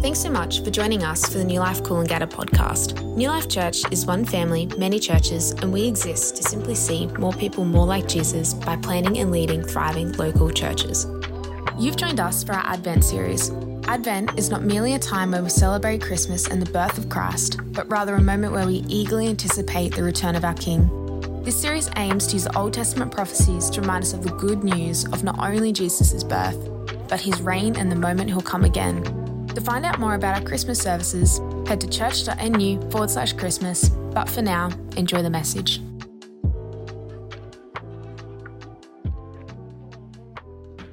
Thanks so much for joining us for the New Life Coolangatta podcast. New Life Church is one family, many churches, and we exist to simply see more people more like Jesus by planning and leading thriving local churches. You've joined us for our Advent series. Advent is not merely a time where we celebrate Christmas and the birth of Christ, but rather a moment where we eagerly anticipate the return of our King. This series aims to use Old Testament prophecies to remind us of the good news of not only Jesus' birth, but his reign and the moment he'll come again. To find out more about our Christmas services, head to church.nu forward slash Christmas. But for now, enjoy the message.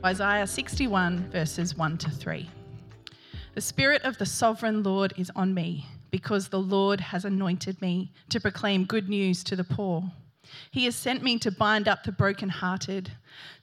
Isaiah 61, verses 1 to 3. The Spirit of the Sovereign Lord is on me, because the Lord has anointed me to proclaim good news to the poor. He has sent me to bind up the brokenhearted,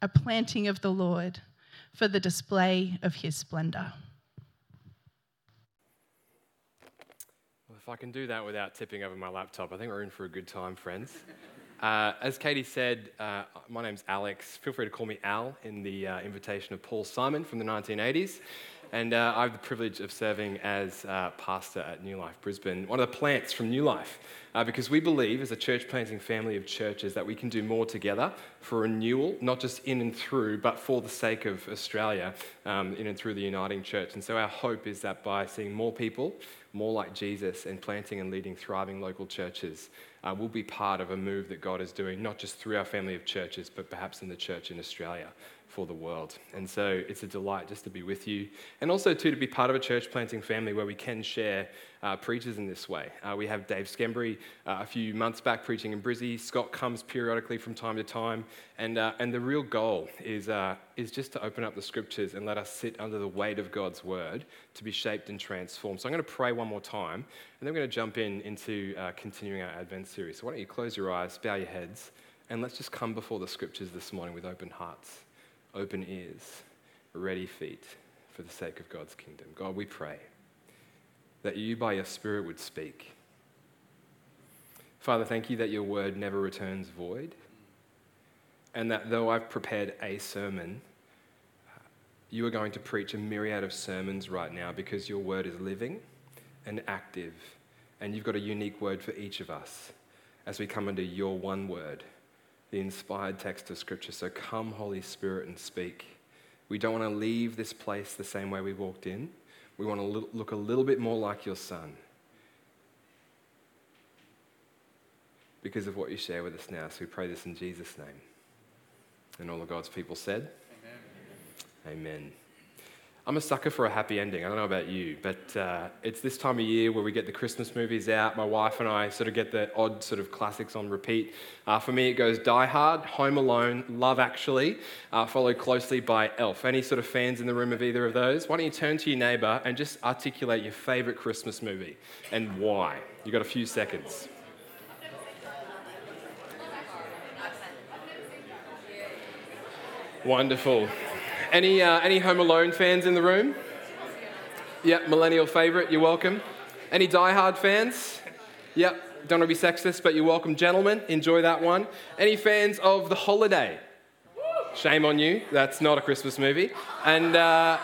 a planting of the Lord for the display of his splendor. Well, if I can do that without tipping over my laptop, I think we're in for a good time, friends. Uh, as Katie said, uh, my name's Alex. Feel free to call me Al in the uh, invitation of Paul Simon from the 1980s. And uh, I have the privilege of serving as uh, pastor at New Life Brisbane, one of the plants from New Life, uh, because we believe, as a church planting family of churches, that we can do more together for renewal, not just in and through, but for the sake of Australia, um, in and through the uniting church. And so our hope is that by seeing more people more like Jesus and planting and leading thriving local churches, uh, we'll be part of a move that God is doing, not just through our family of churches, but perhaps in the church in Australia for the world. And so it's a delight just to be with you. And also, too, to be part of a church planting family where we can share uh, preachers in this way. Uh, we have Dave Skembry uh, a few months back preaching in Brizzy. Scott comes periodically from time to time. And, uh, and the real goal is, uh, is just to open up the scriptures and let us sit under the weight of God's word to be shaped and transformed. So I'm going to pray one more time, and then we're going to jump in into uh, continuing our Advent series. So why don't you close your eyes, bow your heads, and let's just come before the scriptures this morning with open hearts open ears, ready feet for the sake of God's kingdom. God, we pray that you by your Spirit would speak. Father, thank you that your word never returns void, and that though I've prepared a sermon, you are going to preach a myriad of sermons right now because your word is living and active, and you've got a unique word for each of us as we come under your one word the inspired text of Scripture. So come, Holy Spirit, and speak. We don't want to leave this place the same way we walked in. We want to look a little bit more like your Son because of what you share with us now. So we pray this in Jesus' name. And all of God's people said, Amen. Amen. I'm a sucker for a happy ending. I don't know about you, but uh, it's this time of year where we get the Christmas movies out. My wife and I sort of get the odd sort of classics on repeat. Uh, for me, it goes Die Hard, Home Alone, Love Actually, uh, followed closely by Elf. Any sort of fans in the room of either of those? Why don't you turn to your neighbour and just articulate your favourite Christmas movie and why? You've got a few seconds. Wonderful. Any, uh, any Home Alone fans in the room? Yep, millennial favorite, you're welcome. Any Die Hard fans? Yep, don't want to be sexist, but you're welcome, gentlemen. Enjoy that one. Any fans of The Holiday? Shame on you, that's not a Christmas movie. And, uh,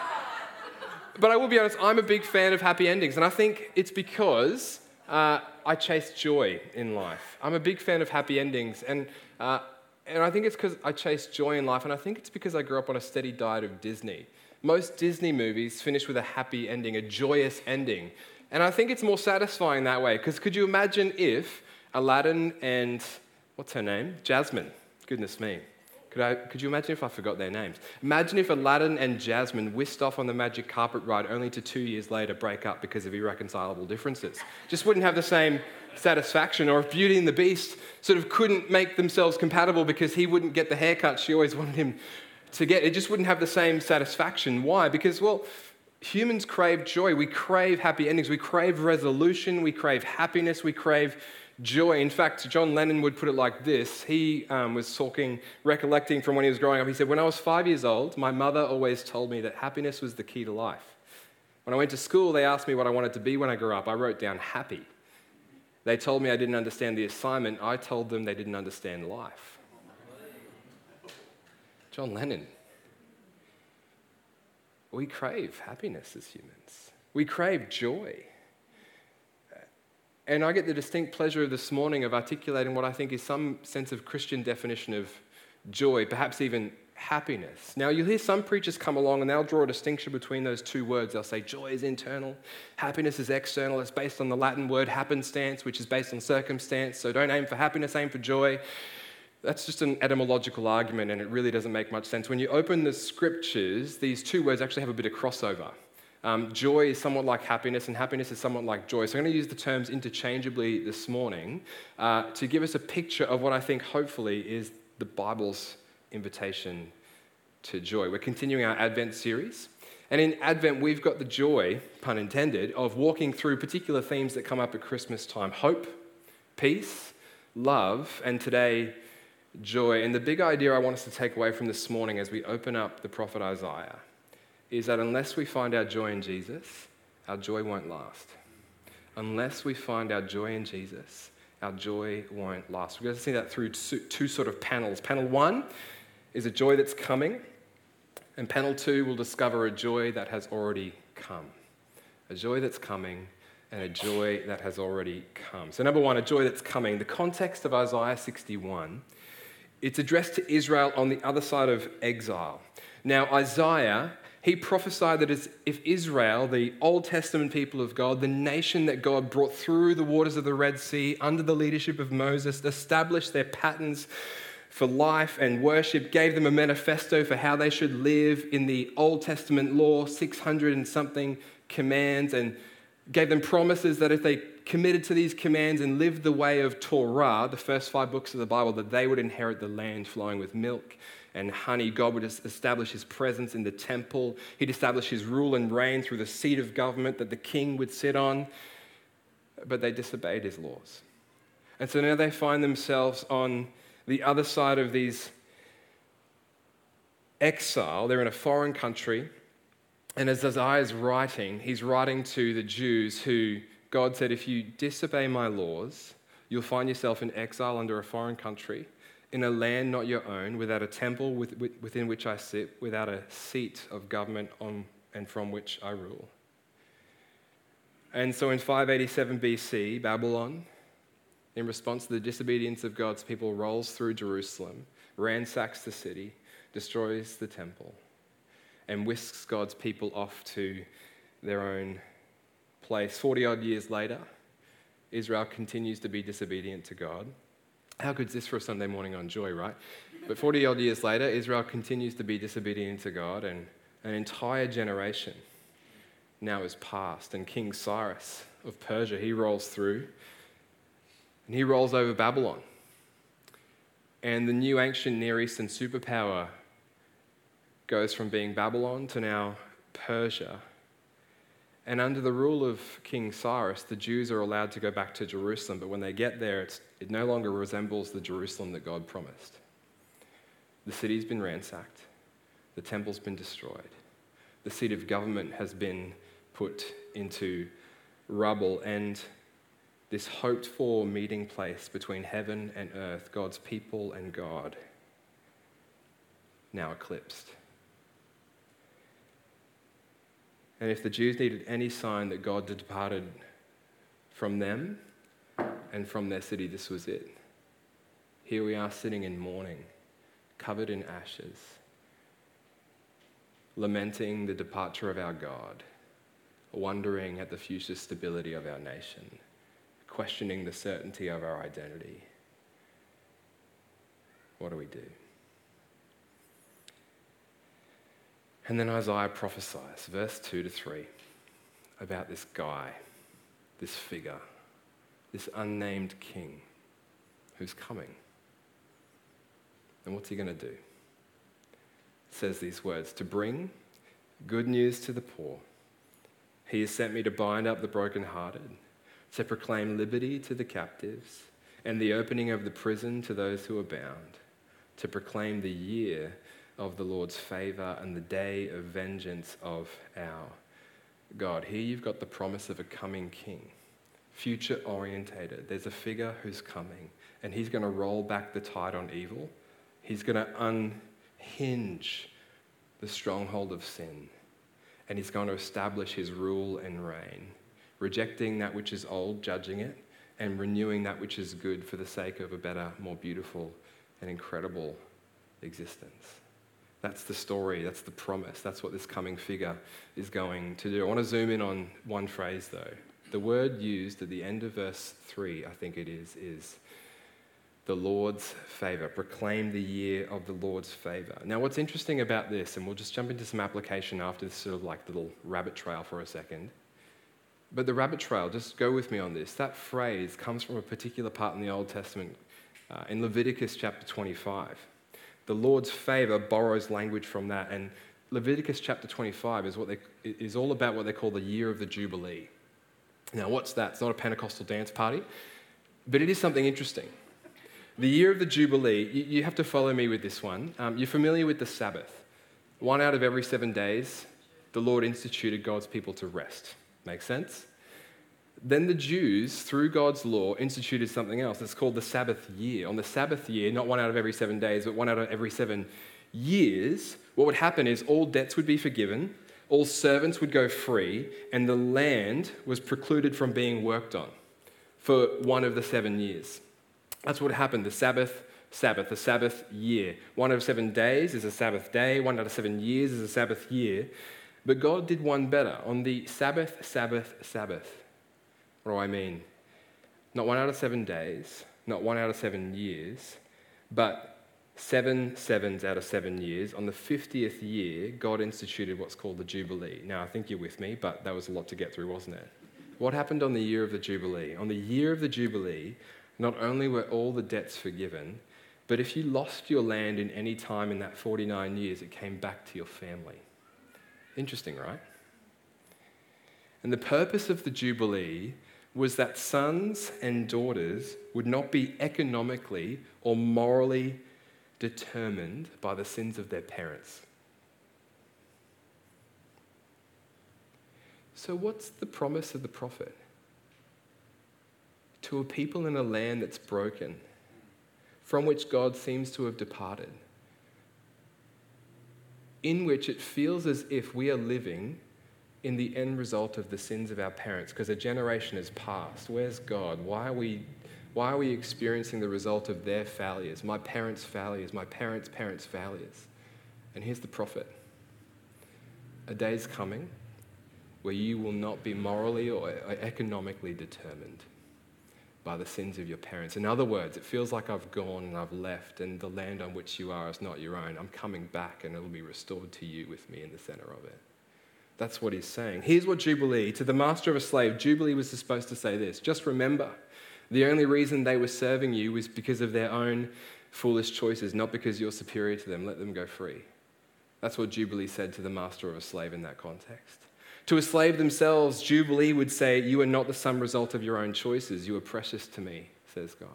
but I will be honest, I'm a big fan of happy endings, and I think it's because uh, I chase joy in life. I'm a big fan of happy endings, and uh, and I think it's because I chase joy in life, and I think it's because I grew up on a steady diet of Disney. Most Disney movies finish with a happy ending, a joyous ending. And I think it's more satisfying that way, because could you imagine if Aladdin and, what's her name? Jasmine. Goodness me. Could, I, could you imagine if I forgot their names? Imagine if Aladdin and Jasmine whisked off on the magic carpet ride only to two years later break up because of irreconcilable differences. Just wouldn't have the same satisfaction. Or if Beauty and the Beast sort of couldn't make themselves compatible because he wouldn't get the haircut she always wanted him to get, it just wouldn't have the same satisfaction. Why? Because, well, humans crave joy. We crave happy endings. We crave resolution. We crave happiness. We crave joy. In fact, John Lennon would put it like this. He um, was talking, recollecting from when he was growing up. He said, When I was five years old, my mother always told me that happiness was the key to life. When I went to school, they asked me what I wanted to be when I grew up. I wrote down happy. They told me I didn't understand the assignment. I told them they didn't understand life. John Lennon. We crave happiness as humans, we crave joy. And I get the distinct pleasure of this morning of articulating what I think is some sense of Christian definition of joy, perhaps even happiness. Now, you'll hear some preachers come along and they'll draw a distinction between those two words. They'll say joy is internal, happiness is external. It's based on the Latin word happenstance, which is based on circumstance. So don't aim for happiness, aim for joy. That's just an etymological argument and it really doesn't make much sense. When you open the scriptures, these two words actually have a bit of crossover. Um, joy is somewhat like happiness, and happiness is somewhat like joy. So I'm going to use the terms interchangeably this morning uh, to give us a picture of what I think hopefully is the Bible's invitation to joy. We're continuing our Advent series. And in Advent, we've got the joy, pun intended, of walking through particular themes that come up at Christmas time hope, peace, love, and today, joy. And the big idea I want us to take away from this morning as we open up the prophet Isaiah is that unless we find our joy in Jesus, our joy won't last. Unless we find our joy in Jesus, our joy won't last. We're going to see that through two, sort of panels. Panel one is a joy that's coming, and panel two will discover a joy that has already come. A joy that's coming and a joy that has already come. So, number one, a joy that's coming. The context of Isaiah 61, it's addressed to Israel on the other side of exile. Now, Isaiah he prophesied that if Israel, the Old Testament people of God, the nation that God brought through the waters of the Red Sea under the leadership of Moses, established their patterns for life and worship, gave them a manifesto for how they should live in the Old Testament law, 600 and something commands, and gave them promises that if they committed to these commands and lived the way of Torah, the first five books of the Bible, that they would inherit the land flowing with milk and honey. God would establish his presence in the temple. He'd establish his rule and reign through the seat of government that the king would sit on. But they disobeyed his laws. And so now they find themselves on the other side of these exile. They're in a foreign country. And as Isaiah is writing, he's writing to the Jews who God said, if you disobey my laws, you'll find yourself in exile under a foreign country in a land not your own, without a temple with, with, within which I sit, without a seat of government on and from which I rule. And so in 587 BC, Babylon, in response to the disobedience of God's people, rolls through Jerusalem, ransacks the city, destroys the temple, and whisks God's people off to their own place. 40 odd years later, Israel continues to be disobedient to God. How good's this for a Sunday morning on joy, right? But 40 odd years later, Israel continues to be disobedient to God, and an entire generation now is past. And King Cyrus of Persia, he rolls through, and he rolls over Babylon. And the new ancient Near Eastern superpower goes from being Babylon to now Persia. And under the rule of King Cyrus, the Jews are allowed to go back to Jerusalem, but when they get there, it no longer resembles the Jerusalem that God promised. The city's been ransacked, the temple's been destroyed, the seat of government has been put into rubble, and this hoped for meeting place between heaven and earth, God's people and God, now eclipsed. And if the Jews needed any sign that God had departed from them and from their city, this was it. Here we are sitting in mourning, covered in ashes, lamenting the departure of our God, wondering at the future stability of our nation, questioning the certainty of our identity. What do we do? And then Isaiah prophesies, verse 2 to 3, about this guy, this figure, this unnamed king who's coming. And what's he going to do? It says these words to bring good news to the poor, He has sent me to bind up the brokenhearted, to proclaim liberty to the captives, and the opening of the prison to those who are bound, to proclaim the year of the Lord's favor and the day of vengeance of our God. Here you've got the promise of a coming king, future orientated. There's a figure who's coming, and he's going to roll back the tide on evil. He's going to unhinge the stronghold of sin and he's going to establish his rule and reign, rejecting that which is old, judging it, and renewing that which is good for the sake of a better, more beautiful, and incredible existence. That's the story, that's the promise, that's what this coming figure is going to do. I want to zoom in on one phrase though. The word used at the end of verse 3, I think it is, is the Lord's favor. Proclaim the year of the Lord's favor. Now, what's interesting about this, and we'll just jump into some application after this sort of like little rabbit trail for a second. But the rabbit trail, just go with me on this. That phrase comes from a particular part in the Old Testament, uh, in Leviticus chapter 25. The Lord's favor borrows language from that, and Leviticus chapter 25 is, what they, is all about what they call the year of the Jubilee. Now, what's that? It's not a Pentecostal dance party, but it is something interesting. The year of the Jubilee, you, you have to follow me with this one. Um, you're familiar with the Sabbath. One out of every seven days, the Lord instituted God's people to rest. Makes sense? Then the Jews, through God's law, instituted something else. It's called the Sabbath year. On the Sabbath year, not one out of every seven days, but one out of every seven years, what would happen is all debts would be forgiven, all servants would go free, and the land was precluded from being worked on for one of the seven years. That's what happened. The Sabbath, Sabbath, the Sabbath year. One out of seven days is a Sabbath day, one out of seven years is a Sabbath year. But God did one better. On the Sabbath, Sabbath, Sabbath. What do I mean? Not one out of seven days, not one out of seven years, but seven sevens out of seven years. On the 50th year, God instituted what's called the Jubilee. Now, I think you're with me, but that was a lot to get through, wasn't it? What happened on the year of the Jubilee? On the year of the Jubilee, not only were all the debts forgiven, but if you lost your land in any time in that 49 years, it came back to your family. Interesting, right? And the purpose of the Jubilee was that sons and daughters would not be economically or morally determined by the sins of their parents. So, what's the promise of the prophet? to a people in a land that's broken, from which God seems to have departed, in which it feels as if we are living in the end result of the sins of our parents because a generation has passed. Where's God? Why are we why are we experiencing the result of their failures? My parents' failures, my parents' parents' failures. And here's the prophet. A day is coming where you will not be morally or uh, economically determined by the sins of your parents. In other words, it feels like I've gone and I've left, and the land on which you are is not your own. I'm coming back, and it'll be restored to you with me in the center of it. That's what he's saying. Here's what Jubilee, to the master of a slave, Jubilee was supposed to say this just remember, the only reason they were serving you was because of their own foolish choices, not because you're superior to them. Let them go free. That's what Jubilee said to the master of a slave in that context. To a slave themselves, Jubilee would say, You are not the sum result of your own choices. You are precious to me, says God.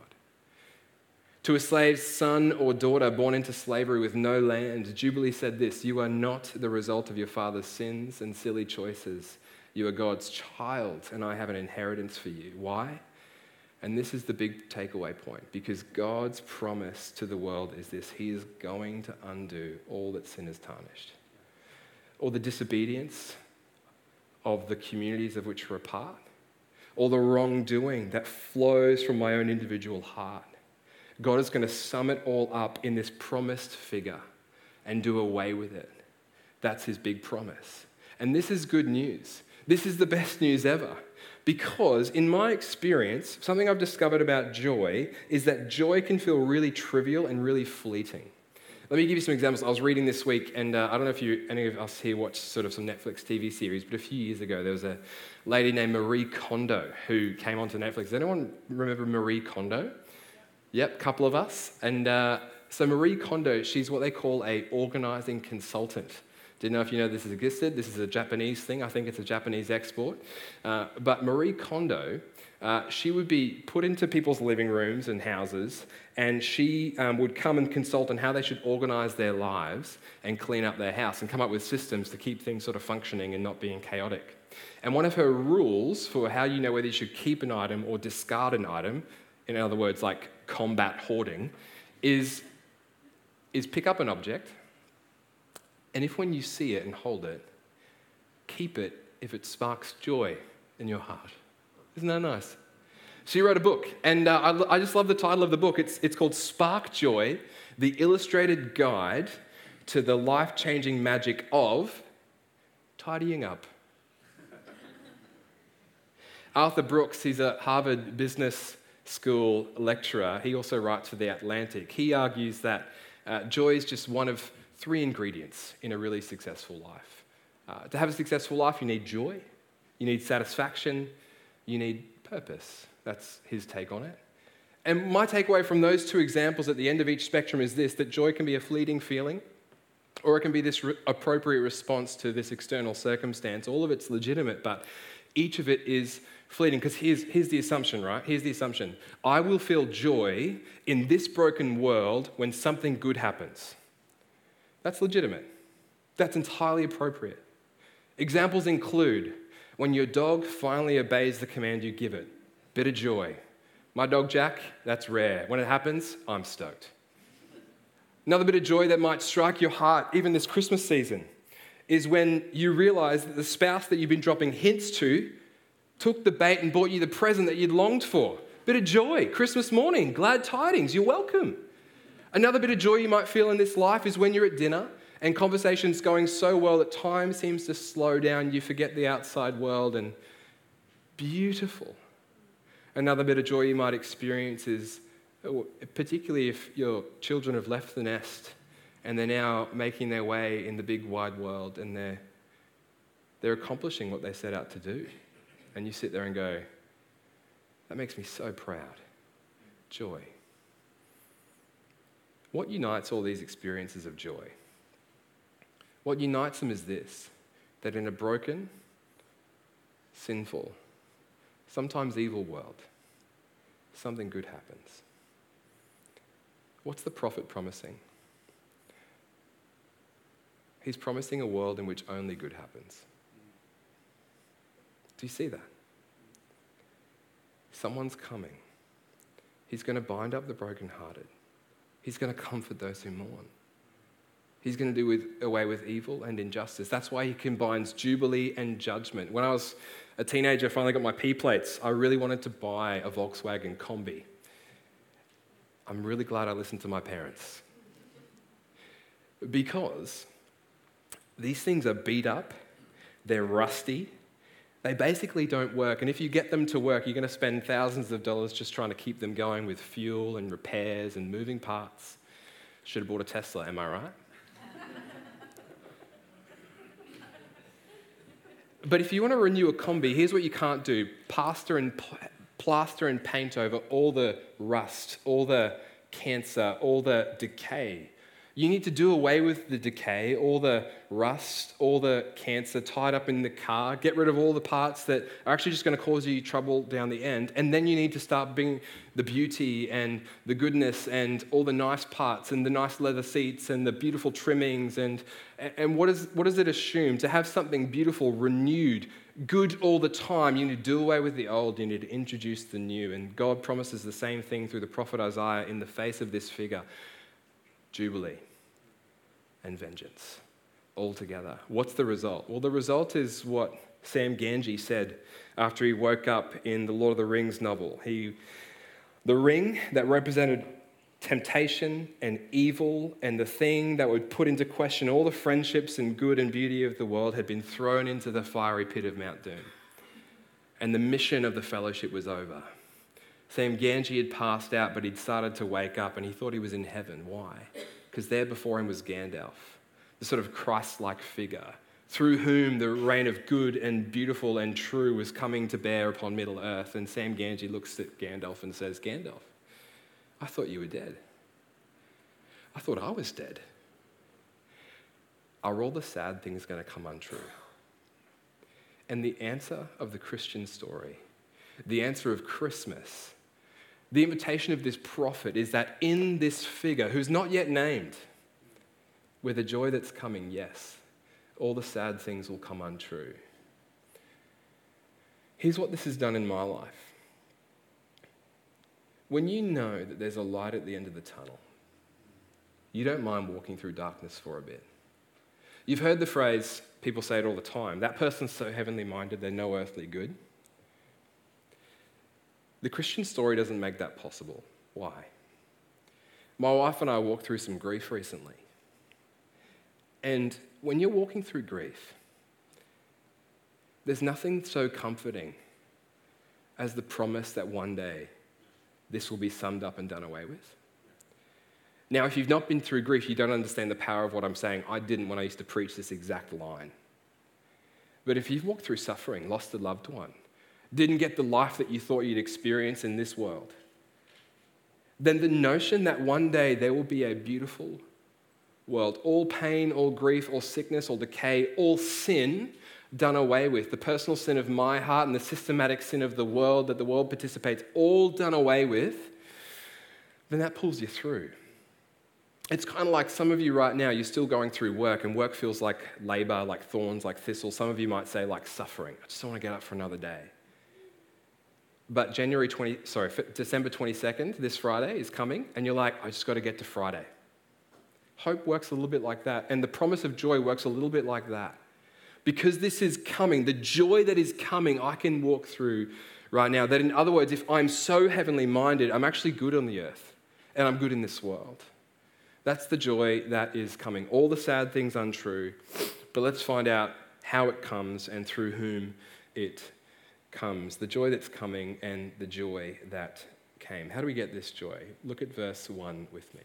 To a slave's son or daughter born into slavery with no land, Jubilee said this You are not the result of your father's sins and silly choices. You are God's child, and I have an inheritance for you. Why? And this is the big takeaway point because God's promise to the world is this He is going to undo all that sin has tarnished, all the disobedience, of the communities of which we're a part, all the wrongdoing that flows from my own individual heart. God is going to sum it all up in this promised figure and do away with it. That's his big promise. And this is good news. This is the best news ever. Because, in my experience, something I've discovered about joy is that joy can feel really trivial and really fleeting. Let me give you some examples. I was reading this week, and uh, I don't know if you, any of us here watch sort of some Netflix TV series, but a few years ago there was a lady named Marie Kondo who came onto Netflix. Does anyone remember Marie Kondo? Yep, a couple of us. And uh, so Marie Kondo, she's what they call a organizing consultant Didn't know if you know this existed. This is a Japanese thing. I think it's a Japanese export. Uh, but Marie Kondo, uh, she would be put into people's living rooms and houses, and she um, would come and consult on how they should organize their lives and clean up their house and come up with systems to keep things sort of functioning and not being chaotic. And one of her rules for how you know whether you should keep an item or discard an item, in other words, like combat hoarding, is, is pick up an object, and if when you see it and hold it, keep it if it sparks joy in your heart. Isn't that nice? She wrote a book, and uh, I, I just love the title of the book. It's, it's called Spark Joy The Illustrated Guide to the Life Changing Magic of Tidying Up. Arthur Brooks, he's a Harvard Business School lecturer. He also writes for The Atlantic. He argues that uh, joy is just one of three ingredients in a really successful life. Uh, to have a successful life, you need joy, you need satisfaction, you need purpose. That's his take on it. And my takeaway from those two examples at the end of each spectrum is this that joy can be a fleeting feeling, or it can be this re- appropriate response to this external circumstance. All of it's legitimate, but each of it is fleeting. Because here's, here's the assumption, right? Here's the assumption I will feel joy in this broken world when something good happens. That's legitimate, that's entirely appropriate. Examples include when your dog finally obeys the command you give it. Bit of joy. My dog Jack, that's rare. When it happens, I'm stoked. Another bit of joy that might strike your heart, even this Christmas season, is when you realize that the spouse that you've been dropping hints to took the bait and bought you the present that you'd longed for. Bit of joy, Christmas morning, glad tidings, you're welcome. Another bit of joy you might feel in this life is when you're at dinner and conversation's going so well that time seems to slow down. You forget the outside world, and beautiful. Another bit of joy you might experience is, oh, particularly if your children have left the nest and they're now making their way in the big wide world and they're, they're accomplishing what they set out to do. And you sit there and go, that makes me so proud. Joy. What unites all these experiences of joy? What unites them is this that in a broken, sinful, sometimes evil world, something good happens. What's the prophet promising? He's promising a world in which only good happens. Do you see that? Someone's coming. He's going to bind up the brokenhearted. He's going to comfort those who mourn. He's going to do with, away with evil and injustice. That's why he combines jubilee and judgment. When I was a teenager, I finally got my P plates. I really wanted to buy a Volkswagen Kombi. I'm really glad I listened to my parents. Because these things are beat up, they're rusty, they basically don't work. And if you get them to work, you're going to spend thousands of dollars just trying to keep them going with fuel and repairs and moving parts. Should have bought a Tesla, am I right? But if you want to renew a Kombi, here's what you can't do plaster and, plaster and paint over all the rust, all the cancer, all the decay. You need to do away with the decay, all the rust, all the cancer tied up in the car. Get rid of all the parts that are actually just going to cause you trouble down the end. And then you need to start bringing the beauty and the goodness and all the nice parts and the nice leather seats and the beautiful trimmings. And, and what, is, what does it assume? To have something beautiful, renewed, good all the time, you need to do away with the old, you need to introduce the new. And God promises the same thing through the prophet Isaiah in the face of this figure Jubilee and vengeance all together. What's the result? Well, the result is what Sam Gamgee said after he woke up in the Lord of the Rings novel. He, the ring that represented temptation and evil and the thing that would put into question all the friendships and good and beauty of the world had been thrown into the fiery pit of Mount Doom. And the mission of the fellowship was over. Sam Gamgee had passed out, but he'd started to wake up and he thought he was in heaven. Why? Because there before him was Gandalf, the sort of Christ like figure through whom the reign of good and beautiful and true was coming to bear upon Middle Earth. And Sam Gamgee looks at Gandalf and says, Gandalf, I thought you were dead. I thought I was dead. are all the sad things going to come untrue? And the answer of the Christian story, the answer of Christmas, the invitation of this prophet is that in this figure, who's not yet named, with the joy that's coming, yes, all the sad things will come untrue. Here's what this has done in my life. When you know that there's a light at the end of the tunnel, you don't mind walking through darkness for a bit. You've heard the phrase, people say it all the time that person's so heavenly minded, they're no earthly good. The Christian story doesn't make that possible. Why? My wife and I walked through some grief recently. And when you're walking through grief, there's nothing so comforting as the promise that one day this will be summed up and done away with. Now, if you've not been through grief, you don't understand the power of what I'm saying. I didn't when I used to preach this exact line. But if you've walked through suffering, lost a loved one, didn't get the life that you thought you'd experience in this world, then the notion that one day there will be a beautiful world, all pain, all grief, all sickness, all decay, all sin done away with, the personal sin of my heart and the systematic sin of the world that the world participates, all done away with, then that pulls you through. It's kind of like some of you right now, you're still going through work, and work feels like labor, like thorns, like thistles. Some of you might say, like suffering. I just don't want to get up for another day. But January 20, sorry, December 22nd, this Friday is coming, and you're like, I just got to get to Friday. Hope works a little bit like that, and the promise of joy works a little bit like that. Because this is coming, the joy that is coming, I can walk through right now. That, in other words, if I'm so heavenly minded, I'm actually good on the earth, and I'm good in this world. That's the joy that is coming. All the sad things untrue, but let's find out how it comes and through whom it comes. The joy that's coming and the joy that came. How do we get this joy? Look at verse 1 with me.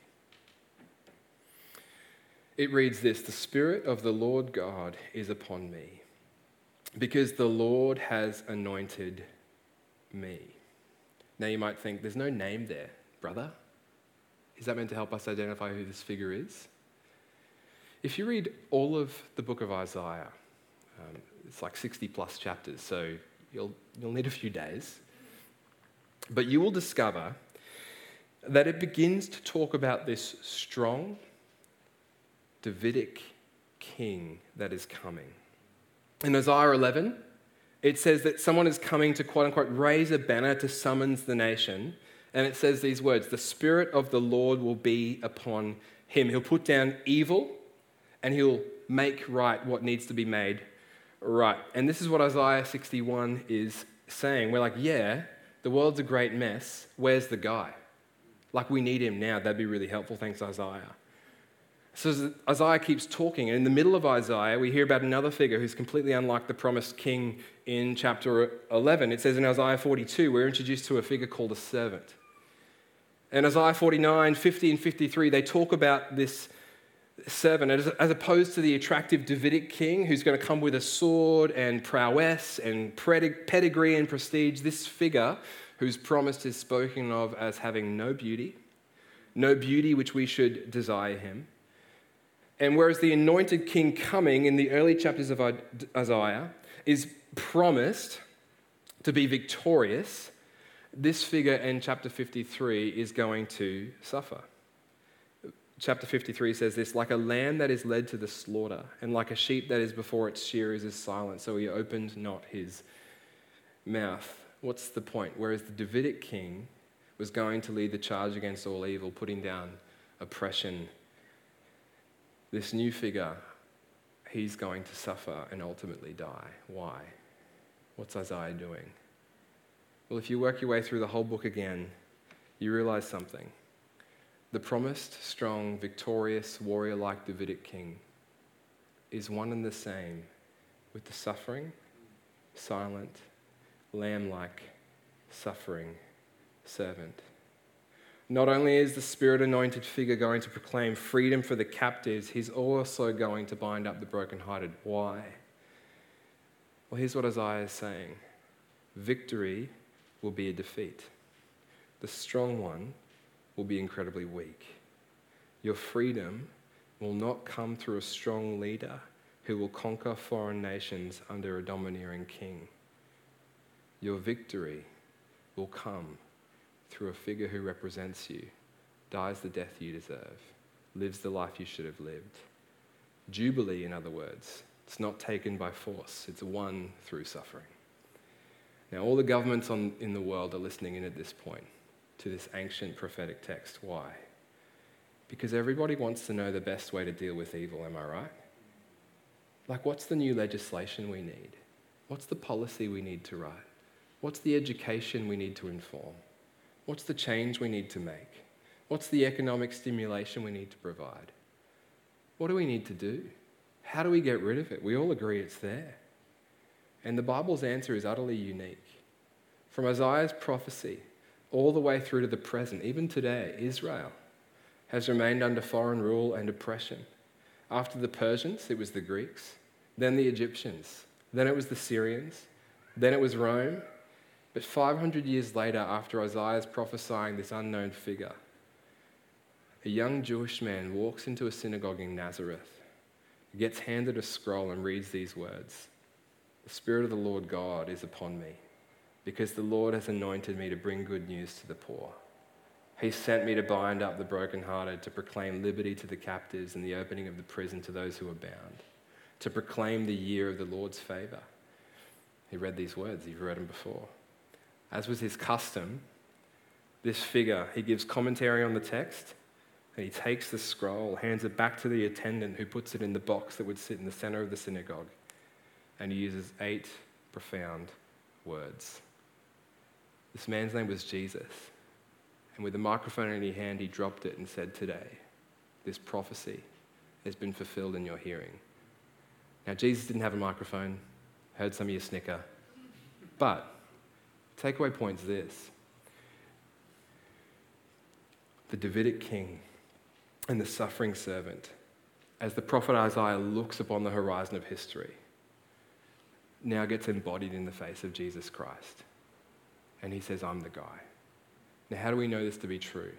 It reads this The Spirit of the Lord God is upon me, because the Lord has anointed me. Now you might think, there's no name there, brother. Is that meant to help us identify who this figure is? If you read all of the book of Isaiah, um, it's like 60 plus chapters, so you'll, you'll need a few days. But you will discover that it begins to talk about this strong Davidic king that is coming. In Isaiah 11, it says that someone is coming to quote unquote raise a banner to summons the nation and it says these words The Spirit of the Lord will be upon him. He'll put down evil and he'll make right what needs to be made right. And this is what Isaiah 61 is saying. We're like, yeah, the world's a great mess. Where's the guy? Like, we need him now. That'd be really helpful. Thanks, Isaiah. So Isaiah keeps talking, and in the middle of Isaiah, we hear about another figure who's completely unlike the promised king in chapter 11. It says in Isaiah 42, we're introduced to a figure called a servant. And Isaiah 49, 50, and 53, they talk about this servant as, as opposed to the attractive Davidic king who's going to come with a sword and prowess and pedigree and prestige. This figure, whose promise is spoken of as having no beauty, no beauty which we should desire him. And whereas the anointed king coming in the early chapters of Isaiah is promised to be victorious, this figure in chapter 53 is going to suffer. Chapter 53 says this like a lamb that is led to the slaughter, and like a sheep that is before its shearers is silent, so he opened not his mouth. What's the point? Whereas the Davidic king was going to lead the charge against all evil, putting down oppression, this new figure, he's going to suffer and ultimately die. Why? What's Isaiah doing? Well, if you work your way through the whole book again, you realize something. The promised, strong, victorious, warrior like Davidic king is one and the same with the suffering, silent, lamb like, suffering servant. Not only is the spirit anointed figure going to proclaim freedom for the captives, he's also going to bind up the brokenhearted. Why? Well, here's what Isaiah is saying victory will be a defeat. The strong one will be incredibly weak. Your freedom will not come through a strong leader who will conquer foreign nations under a domineering king. Your victory will come through a figure who represents you, dies the death you deserve, lives the life you should have lived. Jubilee, in other words, it's not taken by force, it's won through suffering. Now, all the governments on, in the world are listening in at this point to this ancient prophetic text. Why? Because everybody wants to know the best way to deal with evil, am I right? Like, what's the new legislation we need? What's the policy we need to write? What's the education we need to inform? What's the change we need to make? What's the economic stimulation we need to provide? What do we need to do? How do we get rid of it? We all agree it's there. And the Bible's answer is utterly unique. From Isaiah's prophecy all the way through to the present, even today, Israel has remained under foreign rule and oppression. After the Persians, it was the Greeks, then the Egyptians, then it was the Syrians, then it was Rome. But 500 years later, after Isaiah's prophesying this unknown figure, a young Jewish man walks into a synagogue in Nazareth, gets handed a scroll, and reads these words The Spirit of the Lord God is upon me, because the Lord has anointed me to bring good news to the poor. He sent me to bind up the brokenhearted, to proclaim liberty to the captives and the opening of the prison to those who are bound, to proclaim the year of the Lord's favor. He read these words, you've read them before. As was his custom, this figure, he gives commentary on the text, and he takes the scroll, hands it back to the attendant who puts it in the box that would sit in the center of the synagogue, and he uses eight profound words. This man's name was Jesus. And with a microphone in his hand, he dropped it and said, Today, this prophecy has been fulfilled in your hearing. Now, Jesus didn't have a microphone, heard some of you snicker. But, takeaway point's this the Davidic king and the suffering servant, as the prophet Isaiah looks upon the horizon of history, now gets embodied in the face of Jesus Christ. And he says, I'm the guy. Now, how do we know this to be true?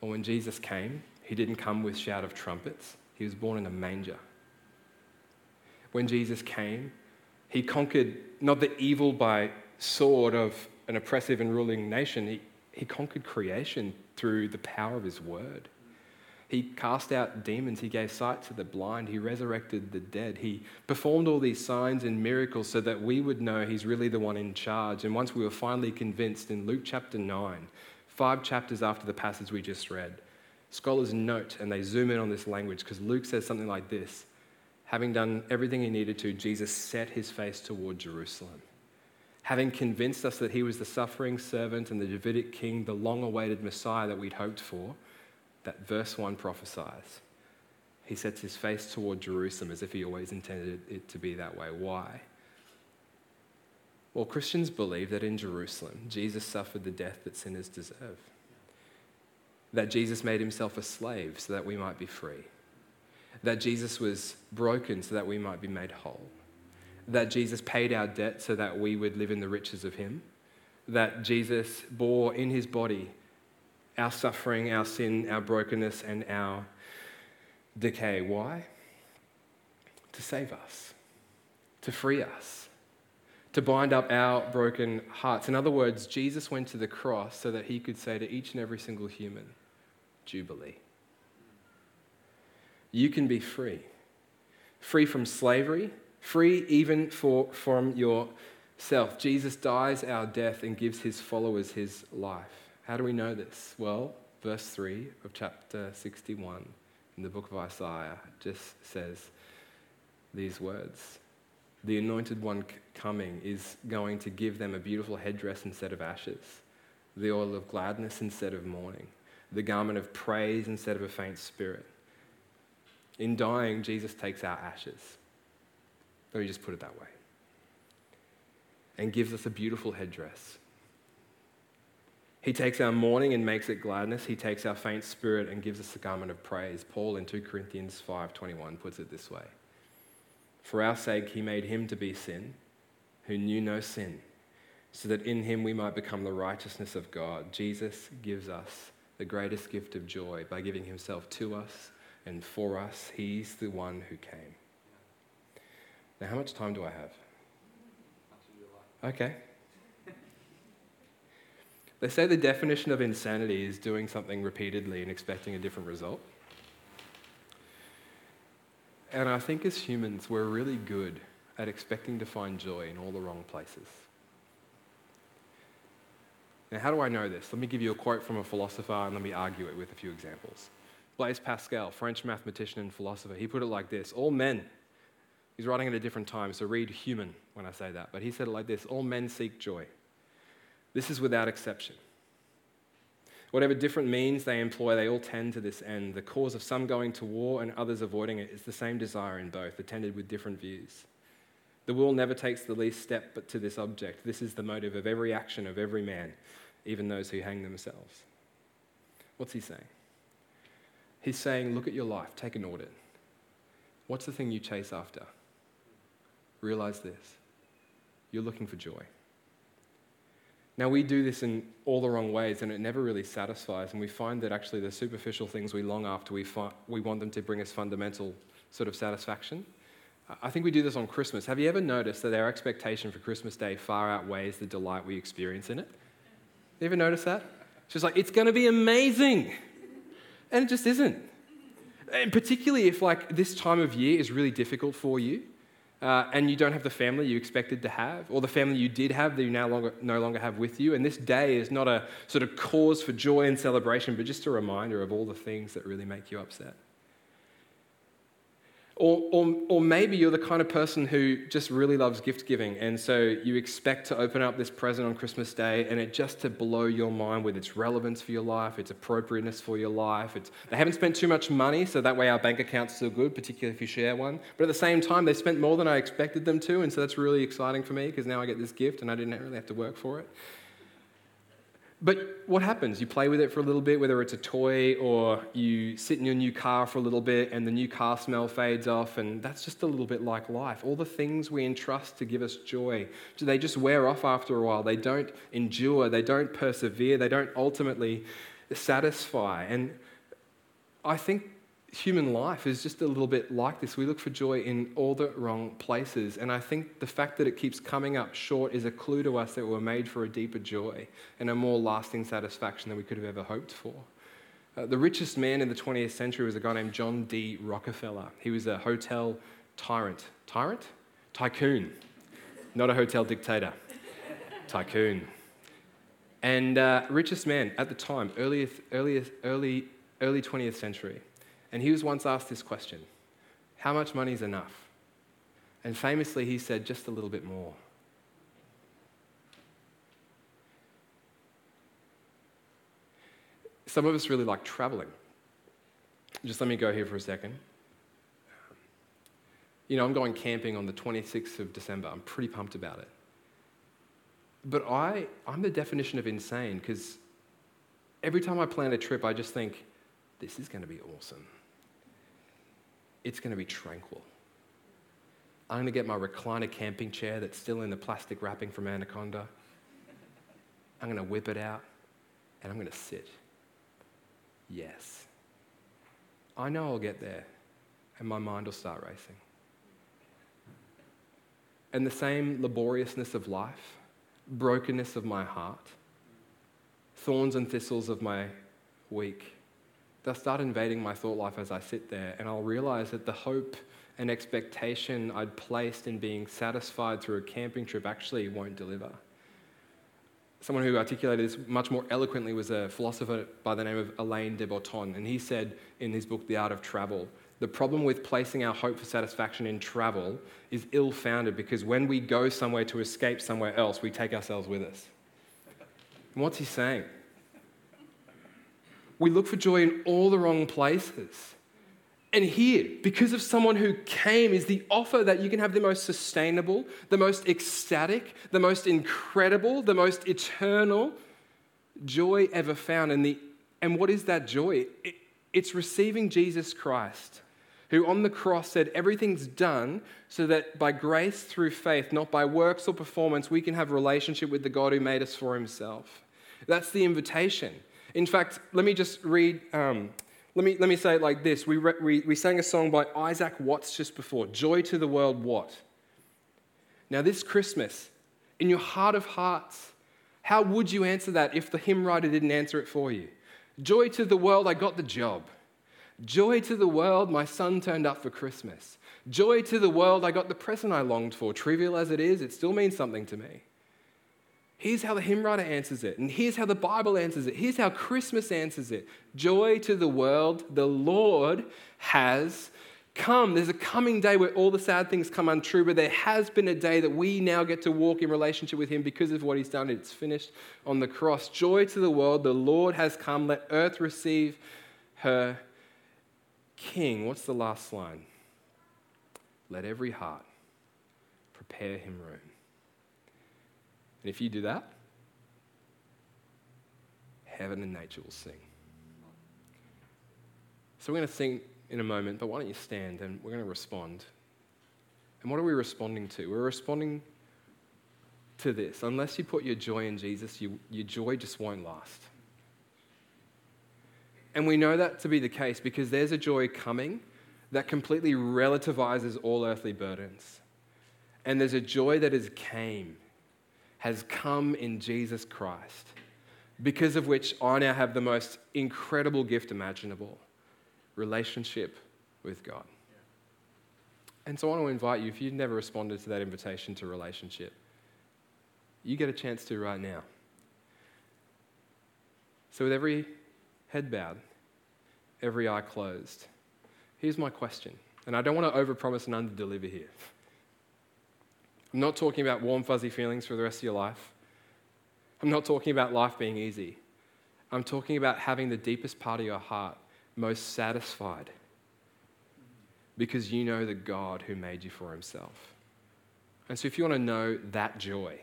Well, when Jesus came, he didn't come with shout of trumpets, he was born in a manger. When Jesus came, he conquered not the evil by sword of an oppressive and ruling nation, he, he conquered creation through the power of his word. He cast out demons. He gave sight to the blind. He resurrected the dead. He performed all these signs and miracles so that we would know he's really the one in charge. And once we were finally convinced in Luke chapter 9, five chapters after the passage we just read, scholars note and they zoom in on this language because Luke says something like this Having done everything he needed to, Jesus set his face toward Jerusalem. Having convinced us that he was the suffering servant and the Davidic king, the long awaited Messiah that we'd hoped for, that verse 1 prophesies. He sets his face toward Jerusalem as if he always intended it to be that way. Why? Well, Christians believe that in Jerusalem, Jesus suffered the death that sinners deserve. That Jesus made himself a slave so that we might be free. That Jesus was broken so that we might be made whole. That Jesus paid our debt so that we would live in the riches of him. That Jesus bore in his body our suffering, our sin, our brokenness, and our decay. Why? To save us, to free us, to bind up our broken hearts. In other words, Jesus went to the cross so that he could say to each and every single human, Jubilee. You can be free. Free from slavery, free even for, from yourself. Jesus dies our death and gives his followers his life. How do we know this? Well, verse 3 of chapter 61 in the book of Isaiah just says these words The anointed one coming is going to give them a beautiful headdress instead of ashes, the oil of gladness instead of mourning, the garment of praise instead of a faint spirit. In dying, Jesus takes our ashes. Let me just put it that way. And gives us a beautiful headdress he takes our mourning and makes it gladness. He takes our faint spirit and gives us a garment of praise. Paul in 2 Corinthians 5:21 puts it this way. For our sake he made him to be sin who knew no sin, so that in him we might become the righteousness of God. Jesus gives us the greatest gift of joy by giving himself to us and for us. He's the one who came. Now, how much time do I have? Okay. They say the definition of insanity is doing something repeatedly and expecting a different result. And I think as humans, we're really good at expecting to find joy in all the wrong places. Now, how do I know this? Let me give you a quote from a philosopher and let me argue it with a few examples. Blaise Pascal, French mathematician and philosopher, he put it like this All men, he's writing at a different time, so read human when I say that, but he said it like this All men seek joy. This is without exception. Whatever different means they employ, they all tend to this end. The cause of some going to war and others avoiding it is the same desire in both, attended with different views. The will never takes the least step but to this object. This is the motive of every action of every man, even those who hang themselves. What's he saying? He's saying, look at your life, take an audit. What's the thing you chase after? Realize this you're looking for joy. Now, we do this in all the wrong ways and it never really satisfies. And we find that actually the superficial things we long after, we, fi- we want them to bring us fundamental sort of satisfaction. I think we do this on Christmas. Have you ever noticed that our expectation for Christmas Day far outweighs the delight we experience in it? You ever notice that? It's just like, it's going to be amazing. And it just isn't. And particularly if, like, this time of year is really difficult for you uh, and you don't have the family you expected to have, or the family you did have that you now longer, no longer have with you. And this day is not a sort of cause for joy and celebration, but just a reminder of all the things that really make you upset. Or, or, or maybe you're the kind of person who just really loves gift giving, and so you expect to open up this present on Christmas Day and it just to blow your mind with its relevance for your life, its appropriateness for your life. It's, they haven't spent too much money, so that way our bank account's still good, particularly if you share one. But at the same time, they spent more than I expected them to, and so that's really exciting for me because now I get this gift and I didn't really have to work for it. But what happens? You play with it for a little bit, whether it's a toy or you sit in your new car for a little bit and the new car smell fades off, and that's just a little bit like life. All the things we entrust to give us joy, they just wear off after a while? They don't endure, they don't persevere, they don't ultimately satisfy. And I think human life is just a little bit like this. We look for joy in all the wrong places. And I think the fact that it keeps coming up short is a clue to us that we're made for a deeper joy and a more lasting satisfaction than we could have ever hoped for. Uh, the richest man in the 20th century was a guy named John D. Rockefeller. He was a hotel tyrant. Tyrant? Tycoon. Not a hotel dictator. Tycoon. And uh, richest man at the time, earliest, earliest, early, early 20th century. And he was once asked this question How much money is enough? And famously, he said, Just a little bit more. Some of us really like traveling. Just let me go here for a second. You know, I'm going camping on the 26th of December. I'm pretty pumped about it. But I, I'm the definition of insane because every time I plan a trip, I just think, this is going to be awesome it's going to be tranquil. I'm going to get my recliner camping chair that's still in the plastic wrapping from Anaconda. I'm going to whip it out and I'm going to sit. Yes. I know I'll get there and my mind will start racing. And the same laboriousness of life, brokenness of my heart, thorns and thistles of my week, they'll start invading my thought life as I sit there, and I'll realize that the hope and expectation I'd placed in being satisfied through a camping trip actually won't deliver. Someone who articulated this much more eloquently was a philosopher by the name of Alain de Botton, and he said in his book, The Art of Travel, the problem with placing our hope for satisfaction in travel is ill founded because when we go somewhere to escape somewhere else, we take ourselves with us. And what's he saying? We look for joy in all the wrong places. And here, because of someone who came, is the offer that you can have the most sustainable, the most ecstatic, the most incredible, the most eternal joy ever found. And, the, and what is that joy? It, it's receiving Jesus Christ, who on the cross said, Everything's done so that by grace through faith, not by works or performance, we can have relationship with the God who made us for himself. That's the invitation. In fact, let me just read um, Let me, let me say it like this. We, re, we, we sang a song by Isaac Watts just before Joy to the World, what? Now, this Christmas, in your heart of hearts, how would you answer that if the hymn writer didn't answer it for you? Joy to the world, I got the job. Joy to the world, my son turned up for Christmas. Joy to the world, I got the present I longed for. Trivial as it is, it still means something to me. Here's how the hymn writer answers it, and here's how the Bible answers it. Here's how Christmas answers it Joy to the world, the Lord has come. There's a coming day where all the sad things come untrue, but there has been a day that we now get to walk in relationship with Him because of what He's done. It's finished on the cross. Joy to the world, the Lord has come. Let earth receive her King. What's the last line? Let every heart prepare Him room. And if you do that, heaven and nature will sing. So we're going to sing in a moment, but why don't you stand and we're going to respond. And what are we responding to? We're responding to this. Unless you put your joy in Jesus, you, your joy just won't last. And we know that to be the case because there's a joy coming that completely relativizes all earthly burdens. And there's a joy that has came has come in Jesus Christ, because of which I now have the most incredible gift imaginable relationship with God. And so I want to invite you, if you've never responded to that invitation to relationship, you get a chance to right now. So, with every head bowed, every eye closed, here's my question. And I don't want to overpromise and underdeliver here. I'm not talking about warm, fuzzy feelings for the rest of your life. I'm not talking about life being easy. I'm talking about having the deepest part of your heart most satisfied because you know the God who made you for himself. And so, if you want to know that joy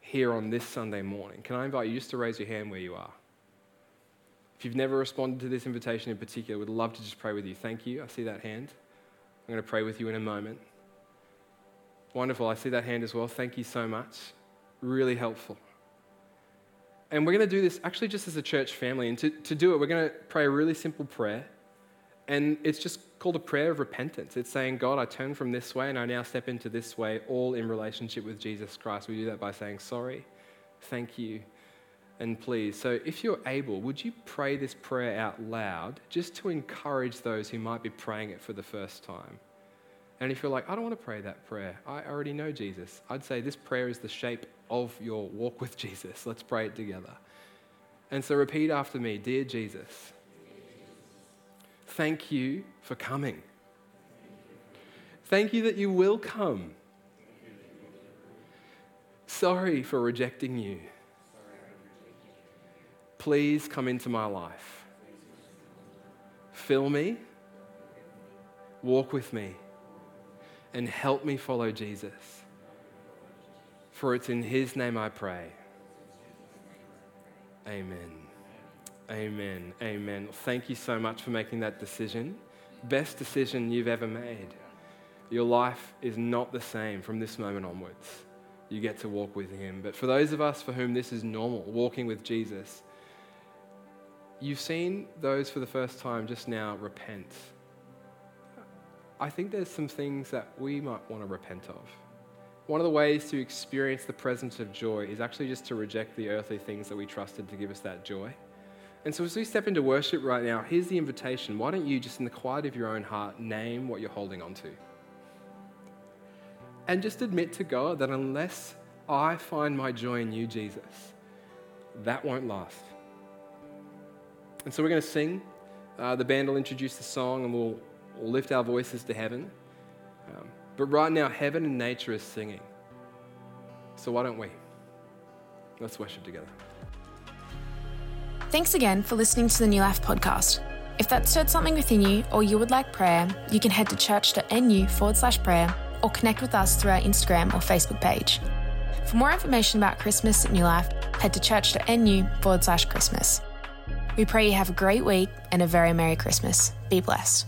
here on this Sunday morning, can I invite you just to raise your hand where you are? If you've never responded to this invitation in particular, would love to just pray with you. Thank you. I see that hand. I'm going to pray with you in a moment. Wonderful. I see that hand as well. Thank you so much. Really helpful. And we're going to do this actually just as a church family. And to, to do it, we're going to pray a really simple prayer. And it's just called a prayer of repentance. It's saying, God, I turn from this way and I now step into this way, all in relationship with Jesus Christ. We do that by saying, sorry, thank you, and please. So if you're able, would you pray this prayer out loud just to encourage those who might be praying it for the first time? And if you're like, I don't want to pray that prayer, I already know Jesus, I'd say this prayer is the shape of your walk with Jesus. Let's pray it together. And so repeat after me Dear Jesus, thank you for coming. Thank you that you will come. Sorry for rejecting you. Please come into my life. Fill me. Walk with me and help me follow Jesus. For it's in his name I pray. Amen. Amen. Amen. Thank you so much for making that decision. Best decision you've ever made. Your life is not the same from this moment onwards. You get to walk with him. But for those of us for whom this is normal, walking with Jesus, you've seen those for the first time just now repent I think there's some things that we might want to repent of. One of the ways to experience the presence of joy is actually just to reject the earthly things that we trusted to give us that joy. And so, as we step into worship right now, here's the invitation. Why don't you, just in the quiet of your own heart, name what you're holding on to? And just admit to God that unless I find my joy in you, Jesus, that won't last. And so, we're going to sing. Uh, the band will introduce the song and we'll We'll lift our voices to heaven. Um, but right now, heaven and nature is singing. So why don't we? Let's worship together. Thanks again for listening to the New Life podcast. If that stirred something within you or you would like prayer, you can head to church.nu forward slash prayer or connect with us through our Instagram or Facebook page. For more information about Christmas at New Life, head to church.nu forward slash Christmas. We pray you have a great week and a very Merry Christmas. Be blessed.